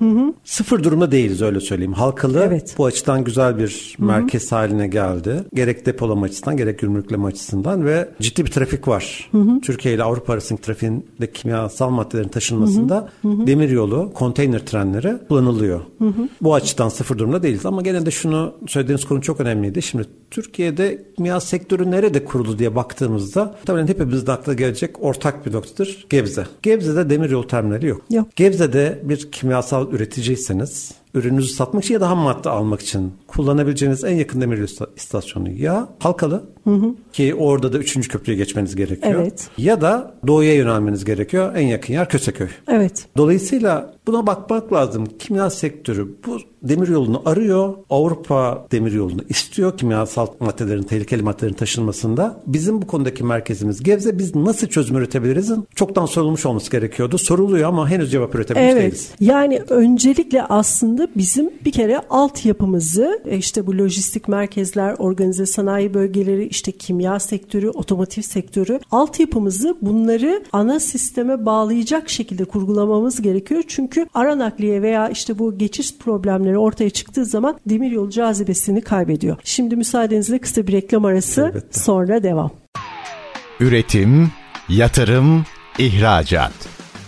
Speaker 2: sıfır durumda değiliz öyle söyleyeyim. Halkalı
Speaker 1: Evet.
Speaker 2: bu açıdan güzel bir merkez haline geldi. Gerek depolama açısından gerek gümrükleme açısından ve ciddi bir trafik var. Türkiye ile Avrupa arasındaki trafiğinde kimyasal maddelerin taşınmasında demir yolu, konteyner trenleri kullanılıyor. Bu açıdan sıfır durumda değiliz ama gene de şunu söylediğiniz konu çok önemliydi. Şimdi Türkiye'de kimya sektörü nerede kuruldu diye baktığımızda tabii hepimizin akla gelecek ortak bir noktadır Gebze. Gebze'de demir yolu terminali yok.
Speaker 1: Yok.
Speaker 2: Gebze'de bir kimyasal üreticiyseniz ürününüzü satmak için ya da ham madde almak için kullanabileceğiniz en yakın demir istasyonu ya Halkalı ki orada da 3. köprüye geçmeniz gerekiyor.
Speaker 1: Evet.
Speaker 2: Ya da doğuya yönelmeniz gerekiyor. En yakın yer Köseköy.
Speaker 1: Evet.
Speaker 2: Dolayısıyla buna bakmak lazım. Kimya sektörü bu demir yolunu arıyor. Avrupa demir yolunu istiyor kimyasal maddelerin, tehlikeli maddelerin taşınmasında. Bizim bu konudaki merkezimiz Gebze. Biz nasıl çözüm üretebiliriz'in çoktan sorulmuş olması gerekiyordu. Soruluyor ama henüz cevap üretebilmiş
Speaker 1: Evet.
Speaker 2: değiliz.
Speaker 1: Yani öncelikle aslında bizim bir kere altyapımızı e, işte bu lojistik merkezler, organize sanayi bölgeleri, işte kimya sektörü, otomotiv sektörü altyapımızı bunları ana sisteme bağlayacak şekilde kurgulamamız gerekiyor. Çünkü ara nakliye veya işte bu geçiş problemleri ortaya çıktığı zaman demiryolu cazibesini kaybediyor. Şimdi müsaadenizle kısa bir reklam arası
Speaker 2: Elbette.
Speaker 1: sonra devam.
Speaker 3: Üretim, yatırım, ihracat.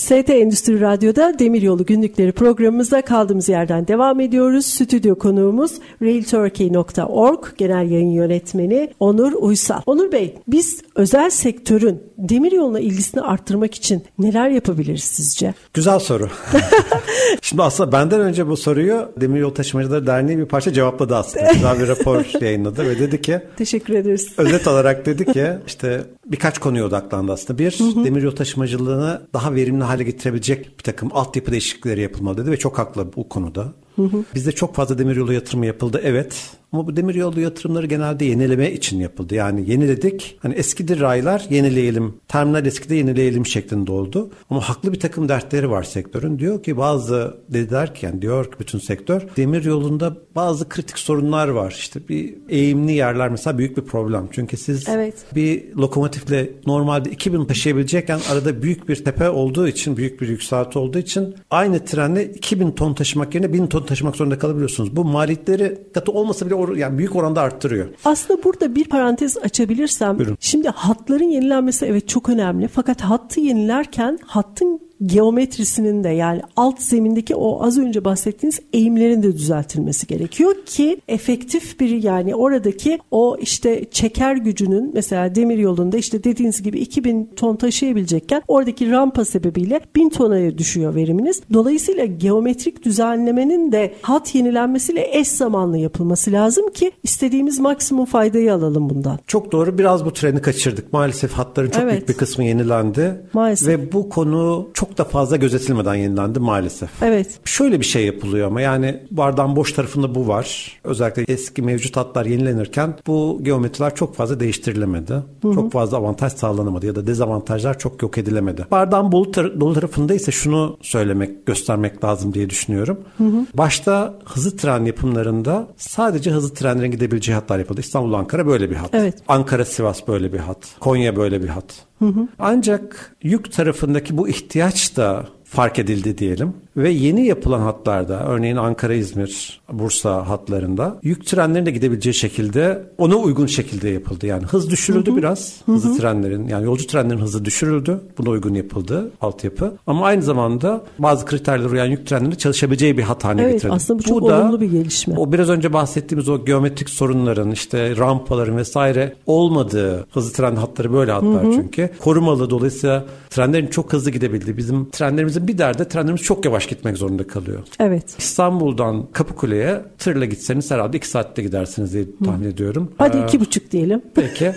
Speaker 1: ST Endüstri Radyo'da Demiryolu Günlükleri programımızda kaldığımız yerden devam ediyoruz. Stüdyo konuğumuz realturkey.org Genel Yayın Yönetmeni Onur Uysal. Onur Bey, biz özel sektörün demiryoluna ilgisini arttırmak için neler yapabiliriz sizce?
Speaker 2: Güzel soru. Şimdi aslında benden önce bu soruyu Demiryolu Taşımacıları Derneği bir parça cevapladı aslında. Güzel bir rapor yayınladı ve dedi ki
Speaker 1: Teşekkür ederiz.
Speaker 2: Özet olarak dedi ki işte birkaç konuya odaklandı aslında. Bir, demiryolu taşımacılığını daha verimli hale getirebilecek bir takım altyapı değişiklikleri yapılmalı dedi ve çok haklı bu konuda. Bizde çok fazla demiryolu yatırımı yapıldı evet. Ama bu demiryolu yatırımları genelde yenileme için yapıldı. Yani yeniledik. Hani eskidir raylar yenileyelim. Terminal eskide yenileyelim şeklinde oldu. Ama haklı bir takım dertleri var sektörün. Diyor ki bazı dediler ki yani diyor ki bütün sektör demir yolunda bazı kritik sorunlar var. İşte bir eğimli yerler mesela büyük bir problem. Çünkü siz
Speaker 1: Evet.
Speaker 2: bir lokomotifle normalde 2000 taşıyabilecekken arada büyük bir tepe olduğu için büyük bir yükselti olduğu için aynı trenle 2000 ton taşımak yerine 1000 ton taşımak zorunda kalabiliyorsunuz. Bu maliyetleri katı olmasa bile or- yani büyük oranda arttırıyor.
Speaker 1: Aslında burada bir parantez açabilirsem.
Speaker 2: Buyurun.
Speaker 1: Şimdi hatların yenilenmesi evet çok önemli. Fakat hattı yenilerken hattın geometrisinin de yani alt zemindeki o az önce bahsettiğiniz eğimlerin de düzeltilmesi gerekiyor ki efektif bir yani oradaki o işte çeker gücünün mesela demir yolunda işte dediğiniz gibi 2000 ton taşıyabilecekken oradaki rampa sebebiyle 1000 tona düşüyor veriminiz. Dolayısıyla geometrik düzenlemenin de hat yenilenmesiyle eş zamanlı yapılması lazım ki istediğimiz maksimum faydayı alalım bundan.
Speaker 2: Çok doğru biraz bu treni kaçırdık. Maalesef hatların çok
Speaker 1: Evet.
Speaker 2: büyük bir kısmı yenilendi.
Speaker 1: Maalesef.
Speaker 2: Ve bu konu çok da fazla gözetilmeden yenilendi maalesef.
Speaker 1: Evet.
Speaker 2: Şöyle bir şey yapılıyor ama yani bardağın boş tarafında bu var. Özellikle eski mevcut hatlar yenilenirken bu geometriler çok fazla değiştirilemedi. Çok fazla avantaj sağlanamadı ya da dezavantajlar çok yok edilemedi. Bardağın dolu, tar- dolu tarafında ise şunu söylemek, göstermek lazım diye düşünüyorum. Başta hızlı tren yapımlarında sadece hızlı trenlerin gidebileceği hatlar yapıldı. İstanbul Ankara böyle bir hat.
Speaker 1: Evet.
Speaker 2: Ankara Sivas böyle bir hat. Konya böyle bir hat. Ancak yük tarafındaki bu ihtiyaç da fark edildi diyelim. Ve yeni yapılan hatlarda örneğin Ankara, İzmir, Bursa hatlarında yük trenlerin de gidebileceği şekilde ona uygun şekilde yapıldı. Yani hız düşürüldü biraz hızlı trenlerin yani yolcu trenlerin hızı düşürüldü. Buna uygun yapıldı altyapı. Ama aynı zamanda bazı kriterlere uyan yük trenlerinin çalışabileceği bir hat haline
Speaker 1: Evet,
Speaker 2: getirildi.
Speaker 1: aslında bu çok
Speaker 2: da
Speaker 1: olumlu bir gelişme.
Speaker 2: O biraz önce bahsettiğimiz o geometrik sorunların işte rampaların vesaire olmadığı hızlı tren hatları böyle hatlar çünkü. Korumalı dolayısıyla trenlerin çok hızlı gidebildiği bizim trenlerimizin bir derdi trenlerimiz çok yavaş gitmek zorunda kalıyor.
Speaker 1: Evet.
Speaker 2: İstanbul'dan Kapıkule'ye tırla gitseniz herhalde iki saatte gidersiniz diye tahmin ediyorum.
Speaker 1: Hadi
Speaker 2: Ee,
Speaker 1: iki buçuk diyelim.
Speaker 2: Peki.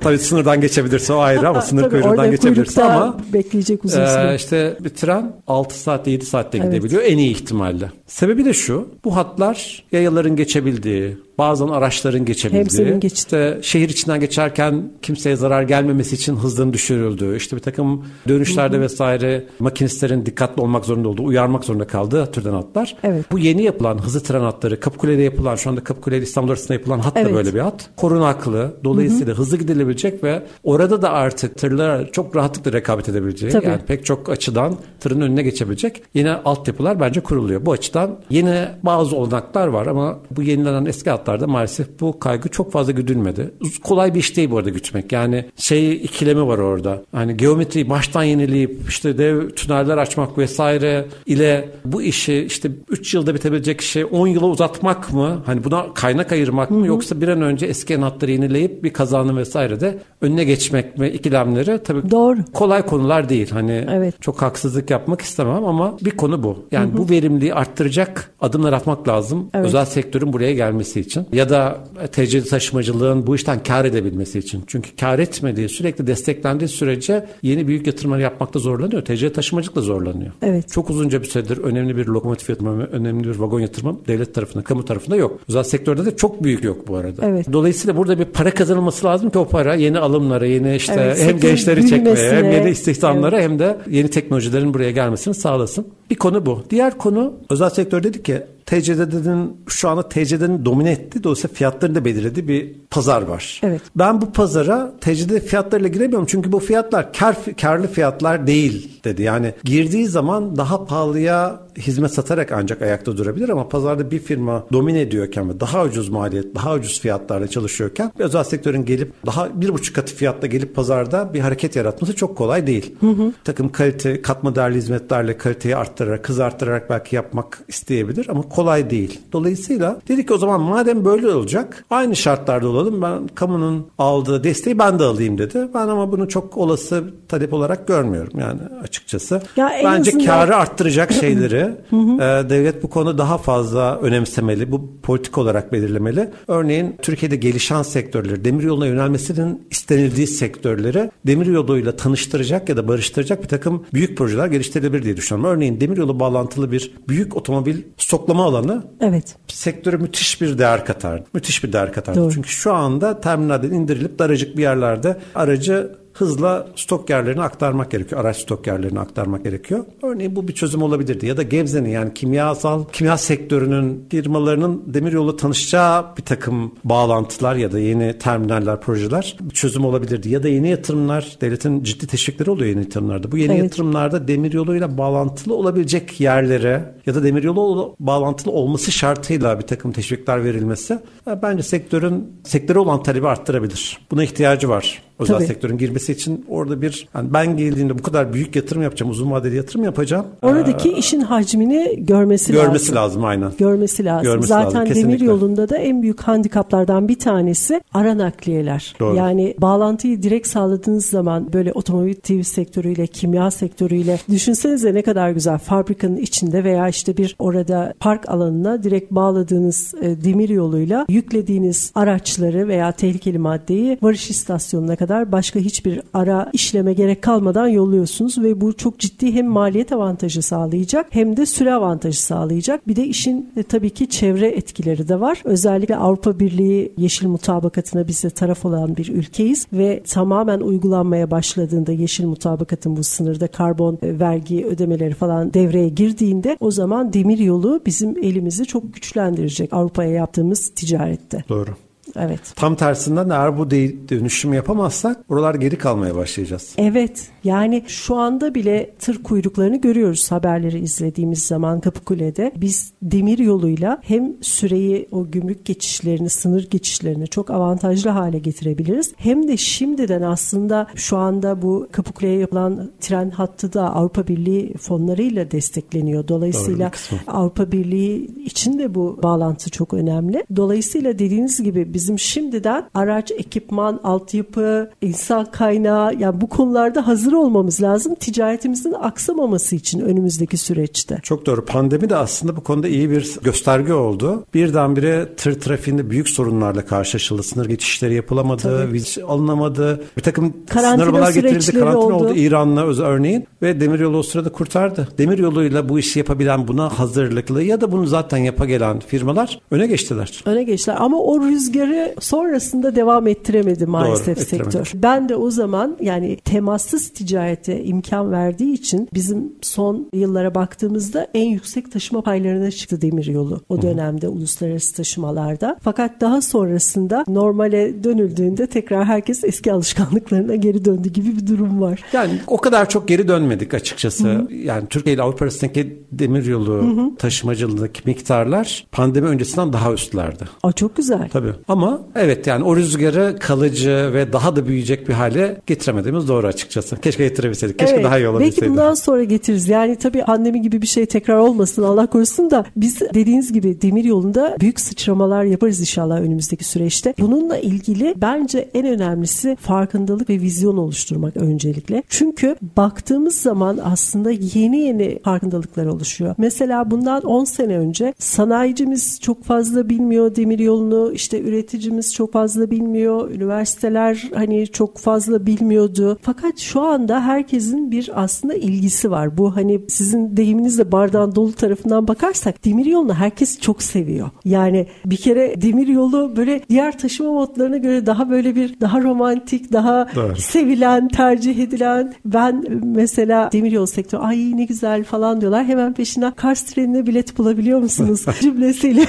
Speaker 2: Tabii sınırdan geçebilirse o ayrı ama sınır
Speaker 1: Tabii
Speaker 2: kuyruğundan geçebilirse ama
Speaker 1: bekleyecek uzun
Speaker 2: ee,
Speaker 1: süre.
Speaker 2: işte bir tren 6 saatte 7 saatte
Speaker 1: Evet.
Speaker 2: gidebiliyor en iyi ihtimalle. Sebebi de şu. Bu hatlar yayaların geçebildiği, bazen araçların geçebildiği.
Speaker 1: Hepsinin geçtiği.
Speaker 2: işte şehir içinden geçerken kimseye zarar gelmemesi için hızların düşürüldüğü. işte bir takım dönüşlerde vesaire makinistlerin dikkatli olmak zorunda olduğu, uyarmak zorunda kaldığı türden hatlar.
Speaker 1: Evet.
Speaker 2: Bu yeni yapılan hızlı tren hatları, Kapıkule'de yapılan, şu anda Kapıkule ile İstanbul arasında yapılan hat
Speaker 1: Evet.
Speaker 2: da böyle bir hat. Korunaklı, dolayısıyla hızlı gidilebilecek ve orada da artık tırlar çok rahatlıkla rekabet edebileceği,
Speaker 1: Tabii.
Speaker 2: yani pek çok açıdan tırın önüne geçebilecek yine altyapılar bence kuruluyor. Bu açıdan yine bazı olanaklar var ama bu yenilenen eski hatlarda maalesef bu kaygı çok fazla güdülmedi. Kolay bir iş değil bu arada gütmek. Yani şey ikilemi var orada. Hani geometriyi baştan yenileyip işte dev tüneller açmak vesaire ile bu işi işte 3 yılda bitebilecek işi 10 yıla uzatmak mı? Hani buna kaynak ayırmak mı? Yoksa bir an önce eski hatları yenileyip bir kazanın vesaire de önüne geçmek mi? İkilemleri tabii
Speaker 1: Doğru.
Speaker 2: kolay konular değil. Hani
Speaker 1: Evet.
Speaker 2: çok haksızlık yapmak istemem ama bir konu bu. Yani bu verimliliği arttıracak adımlar atmak lazım.
Speaker 1: Evet.
Speaker 2: Özel sektörün buraya gelmesi için. Ya da TC'li taşımacılığın bu işten kar edebilmesi için. Çünkü kar etmediği, sürekli desteklendiği sürece yeni büyük yatırımlar yapmakta zorlanıyor. TC taşımacılık da zorlanıyor.
Speaker 1: Evet.
Speaker 2: Çok uzunca bir süredir önemli bir lokomotif yatırımı, önemli bir vagon yatırımı devlet tarafında, kamu tarafında yok. Özel sektörde de çok büyük yok bu arada.
Speaker 1: Evet.
Speaker 2: Dolayısıyla burada bir para kazanılması lazım ki o para yeni alımlara, yeni işte
Speaker 1: Evet,
Speaker 2: hem gençleri çekmeye, hem yeni istihdamlara hem de yeni teknolojilerin buraya gelmesini sağlasın. Bir konu bu. Diğer konu özel sektör dedik ki TCD'nin şu anda TCD'nin domine ettiği dolayısıyla fiyatlarını da belirlediği bir pazar var.
Speaker 1: Evet.
Speaker 2: Ben bu pazara TCD fiyatlarıyla giremiyorum çünkü bu fiyatlar kar, karlı fiyatlar değil dedi. Yani girdiği zaman daha pahalıya hizmet satarak ancak ayakta durabilir ama pazarda bir firma domine ediyorken ve daha ucuz maliyet, daha ucuz fiyatlarla çalışıyorken özel sektörün gelip daha bir buçuk katı fiyatla gelip pazarda bir hareket yaratması çok kolay değil. Hı hı. Takım kalite, katma değerli hizmetlerle kaliteyi arttırarak, kızarttırarak belki yapmak isteyebilir ama kolay değil. Dolayısıyla dedik ki o zaman madem böyle olacak aynı şartlarda olalım. Ben kamunun aldığı desteği ben de alayım dedi. Ben ama bunu çok olası talep olarak görmüyorum yani açıkçası. Ya Bence azından... karı arttıracak şeyleri e, devlet bu konu daha fazla önemsemeli. Bu politik olarak belirlemeli. Örneğin Türkiye'de gelişen sektörleri, demiryoluna yönelmesinin istenildiği sektörleri demiryoluyla tanıştıracak ya da barıştıracak bir takım büyük projeler geliştirilebilir diye düşünüyorum. Örneğin demiryolu bağlantılı bir büyük otomobil stoklama alanı
Speaker 1: evet.
Speaker 2: sektöre müthiş bir değer katar. Müthiş bir değer katar. Çünkü şu anda terminalden indirilip daracık bir yerlerde aracı hızla stok yerlerine aktarmak gerekiyor. Araç stok yerlerine aktarmak gerekiyor. Örneğin bu bir çözüm olabilirdi. Ya da Gebze'nin yani kimyasal, kimya sektörünün firmalarının demiryolu tanışacağı bir takım bağlantılar ya da yeni terminaller, projeler bir çözüm olabilirdi. Ya da yeni yatırımlar, devletin ciddi teşvikleri oluyor yeni yatırımlarda. Bu yeni evet. yatırımlarda demiryoluyla bağlantılı olabilecek yerlere ya da demiryolu bağlantılı olması şartıyla bir takım teşvikler verilmesi bence sektörün sektöre olan talebi arttırabilir. Buna ihtiyacı var özel Tabii. sektörün girmesi için orada bir yani ben geldiğimde bu kadar büyük yatırım yapacağım, uzun vadeli yatırım yapacağım.
Speaker 1: Oradaki ee, işin hacmini görmesi,
Speaker 2: lazım. Görmesi lazım aynen.
Speaker 1: Görmesi lazım. Görmesi Zaten lazım, demir yolunda da en büyük handikaplardan bir tanesi ara nakliyeler. Doğru. Yani bağlantıyı direkt sağladığınız zaman böyle otomobil TV sektörüyle, kimya sektörüyle düşünsenize ne kadar güzel fabrikanın içinde veya işte bir orada park alanına direkt bağladığınız e, demir yoluyla yüklediğiniz araçları veya tehlikeli maddeyi varış istasyonuna kadar başka hiçbir ara işleme gerek kalmadan yolluyorsunuz ve bu çok ciddi hem maliyet avantajı sağlayacak hem de süre avantajı sağlayacak. Bir de işin e, tabii ki çevre etkileri de var. Özellikle Avrupa Birliği yeşil mutabakatına biz de taraf olan bir ülkeyiz ve tamamen uygulanmaya başladığında yeşil mutabakatın bu sınırda karbon e, vergi ödemeleri falan devreye girdiğinde o zaman demir yolu bizim elimizi çok güçlendirecek Avrupa'ya yaptığımız ticarette.
Speaker 2: Doğru.
Speaker 1: Evet.
Speaker 2: Tam tersinden eğer bu dönüşüm yapamazsak buralar geri kalmaya başlayacağız.
Speaker 1: Evet. Yani şu anda bile tır kuyruklarını görüyoruz haberleri izlediğimiz zaman Kapıkule'de. Biz demir yoluyla hem süreyi o gümrük geçişlerini, sınır geçişlerini çok avantajlı hale getirebiliriz. Hem de şimdiden aslında şu anda bu Kapıkule'ye yapılan tren hattı da Avrupa Birliği fonlarıyla destekleniyor. Dolayısıyla Avrupa Birliği için de bu bağlantı çok önemli. Dolayısıyla dediğiniz gibi bizim şimdiden araç, ekipman, altyapı, insan kaynağı yani bu konularda hazır olmamız lazım. Ticaretimizin aksamaması için önümüzdeki süreçte.
Speaker 2: Çok doğru. Pandemi de aslında bu konuda iyi bir gösterge oldu. Birdenbire tır trafiğinde büyük sorunlarla karşılaşıldı. Sınır geçişleri yapılamadı, viz alınamadı. Bir takım sınırlamalar getirildi, karantina oldu, oldu İran'la öz örneğin ve demiryolu o sırada kurtardı. Demiryoluyla bu işi yapabilen, buna hazırlıklı ya da bunu zaten yapa gelen firmalar öne geçtiler.
Speaker 1: Öne geçtiler ama o rüzgarı sonrasında devam ettiremedi maalesef Doğru, sektör. Ben de o zaman yani temassız ticarete imkan verdiği için bizim son yıllara baktığımızda en yüksek taşıma paylarına çıktı demir yolu o dönemde Hı. uluslararası taşımalarda. Fakat daha sonrasında normale dönüldüğünde tekrar herkes eski alışkanlıklarına geri döndü gibi bir durum var.
Speaker 2: Yani o kadar çok geri dönmedik açıkçası. Hı. Yani Türkiye ile Avrupa arasındaki demir yolu Hı. taşımacılığındaki miktarlar pandemi öncesinden daha üstlerdi.
Speaker 1: Aa, çok güzel.
Speaker 2: Tabii. Ama evet yani o rüzgarı kalıcı ve daha da büyüyecek bir hale getiremediğimiz doğru açıkçası. Keşke getirebilseydik. Keşke evet, daha iyi olabilseydi.
Speaker 1: Belki bundan sonra getiririz. Yani tabii pandemi gibi bir şey tekrar olmasın Allah korusun da biz dediğiniz gibi demir yolunda büyük sıçramalar yaparız inşallah önümüzdeki süreçte. Bununla ilgili bence en önemlisi farkındalık ve vizyon oluşturmak öncelikle. Çünkü baktığımız zaman aslında yeni yeni farkındalıklar oluşuyor. Mesela bundan 10 sene önce sanayicimiz çok fazla bilmiyor demir yolunu işte üretim tüketicimiz çok fazla bilmiyor. Üniversiteler hani çok fazla bilmiyordu. Fakat şu anda herkesin bir aslında ilgisi var. Bu hani sizin deyiminizle bardağın dolu tarafından bakarsak demir yolunu herkes çok seviyor. Yani bir kere demir yolu böyle diğer taşıma modlarına göre daha böyle bir daha romantik, daha Doğru. sevilen, tercih edilen. Ben mesela demir yolu sektörü ay ne güzel falan diyorlar. Hemen peşinden Kars trenine bilet bulabiliyor musunuz cümlesiyle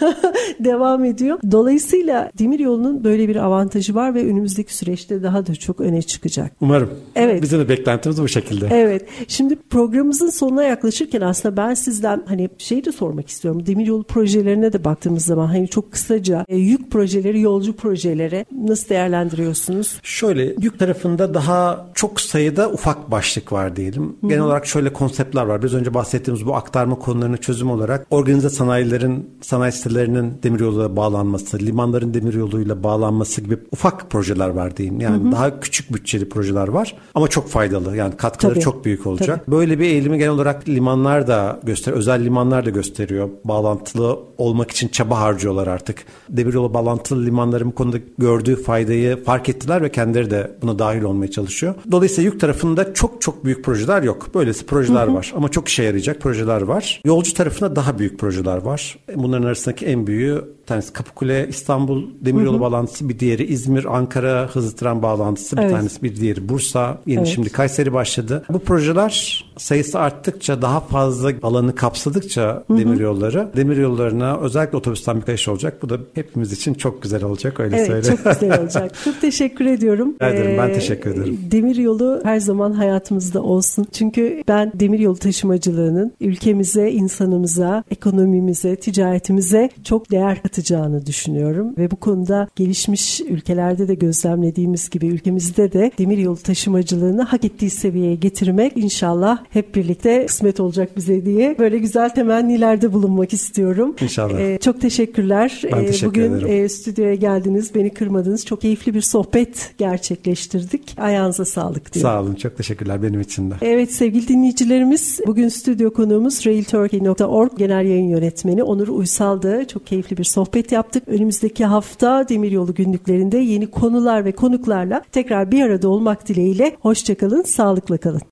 Speaker 1: devam ediyor. Dolayısıyla demir yolunun böyle bir avantajı var ve önümüzdeki süreçte daha da çok öne çıkacak.
Speaker 2: Umarım. Evet. Bizim de beklentimiz bu şekilde.
Speaker 1: Evet. Şimdi programımızın sonuna yaklaşırken aslında ben sizden hani şey de sormak istiyorum. Demiryolu projelerine de baktığımız zaman hani çok kısaca e, yük projeleri, yolcu projeleri nasıl değerlendiriyorsunuz?
Speaker 2: Şöyle yük tarafında daha çok sayıda ufak başlık var diyelim. Genel Hı-hı. olarak şöyle konseptler var. Biraz önce bahsettiğimiz bu aktarma konularını çözüm olarak organize sanayilerin, sanayi sitelerinin demiryoluyla bağlanması, limanların demiryoluyla bağlanması gibi ufak projeler var diyeyim. Yani Hı-hı. daha küçük bütçeli projeler var ama çok faydalı. Yani katkıları Tabii. çok büyük olacak. Tabii. Böyle bir eğilimi genel olarak limanlar da gösteriyor. Özel limanlar da gösteriyor. Bağlantılı olmak için çaba harcıyorlar artık. Demiryolu bağlantılı limanların bu konuda gördüğü faydayı fark ettiler ve kendileri de buna dahil olmaya çalışıyor. Dolayısıyla yük tarafında çok çok büyük projeler yok. Böylesi projeler hı hı. var ama çok işe yarayacak projeler var. Yolcu tarafında daha büyük projeler var. Bunların arasındaki en büyüğü tanesi Kapıkule İstanbul demiryolu hı hı. bağlantısı, bir diğeri İzmir Ankara hızlı tren bağlantısı, bir evet. tanesi bir diğeri Bursa, yeni evet. şimdi Kayseri başladı. Bu projeler sayısı arttıkça daha fazla alanı kapsadıkça hı hı. demiryolları, demiryollarına özellikle otobüsten bir olacak. Bu da hepimiz için çok güzel olacak öyle
Speaker 1: evet,
Speaker 2: söyle.
Speaker 1: Evet çok güzel olacak. çok teşekkür ediyorum.
Speaker 2: Ederim, ben ee, teşekkür ederim.
Speaker 1: Demiryolu her zaman hayatımızda olsun. Çünkü ben demiryolu taşımacılığının ülkemize, insanımıza, ekonomimize, ticaretimize çok değer katacağını düşünüyorum. Ve bu konuda gelişmiş ülkelerde de gözlemlediğimiz gibi ülkemizde de demiryolu taşımacılığını hak ettiği seviyeye getirmek inşallah hep birlikte kısmet olacak bize diye böyle güzel temennilerde bulunmak istiyorum.
Speaker 2: İnşallah. Ee,
Speaker 1: çok teşekkürler.
Speaker 2: Ben teşekkür
Speaker 1: Bugün
Speaker 2: ederim.
Speaker 1: E, stüdyoya geldiniz, beni kırmadınız. Çok keyifli bir sohbet gerçekleştirdik. Ayağınıza sağlık diyorum.
Speaker 2: Sağ olun. Çok teşekkürler benim için de.
Speaker 1: Evet sevgili dinleyicilerimiz bugün stüdyo konuğumuz railturkey.org Genel Yayın Yönetmeni Onur Uysal'dı. Çok keyifli bir sohbet yaptık. Önümüzdeki hafta Demiryolu günlüklerinde yeni konular ve konuklarla tekrar bir arada olmak dileğiyle. Hoşçakalın, sağlıkla kalın.